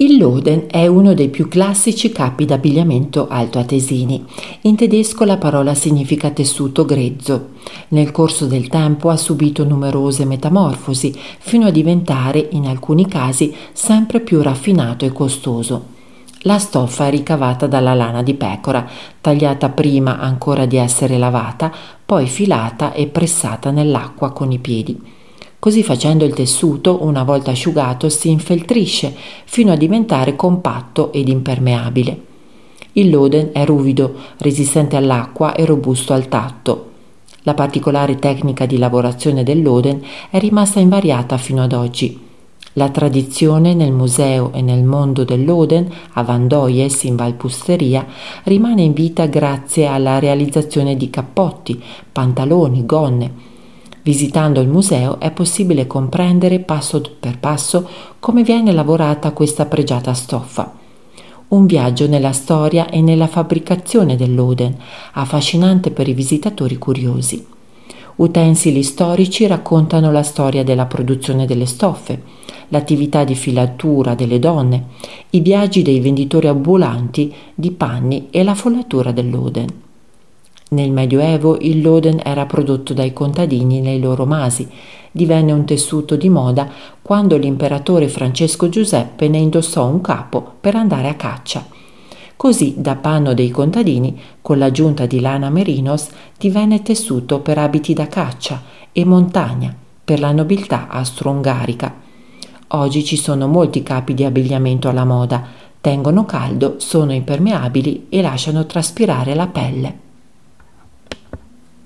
Il Loden è uno dei più classici capi d'abbigliamento altoatesini. In tedesco la parola significa tessuto grezzo. Nel corso del tempo ha subito numerose metamorfosi fino a diventare, in alcuni casi, sempre più raffinato e costoso. La stoffa è ricavata dalla lana di pecora, tagliata prima ancora di essere lavata, poi filata e pressata nell'acqua con i piedi. Così facendo il tessuto, una volta asciugato, si infeltrisce fino a diventare compatto ed impermeabile. Il loden è ruvido, resistente all'acqua e robusto al tatto. La particolare tecnica di lavorazione del loden è rimasta invariata fino ad oggi. La tradizione nel museo e nel mondo del loden a Vandoies in Valpusteria rimane in vita grazie alla realizzazione di cappotti, pantaloni, gonne, Visitando il museo è possibile comprendere passo per passo come viene lavorata questa pregiata stoffa. Un viaggio nella storia e nella fabbricazione dell'Oden, affascinante per i visitatori curiosi. Utensili storici raccontano la storia della produzione delle stoffe, l'attività di filatura delle donne, i viaggi dei venditori ambulanti di panni e la follatura dell'Oden. Nel Medioevo il loden era prodotto dai contadini nei loro masi. Divenne un tessuto di moda quando l'imperatore Francesco Giuseppe ne indossò un capo per andare a caccia. Così da panno dei contadini, con l'aggiunta di lana merinos, divenne tessuto per abiti da caccia e montagna per la nobiltà austro-ungarica. Oggi ci sono molti capi di abbigliamento alla moda, tengono caldo, sono impermeabili e lasciano traspirare la pelle.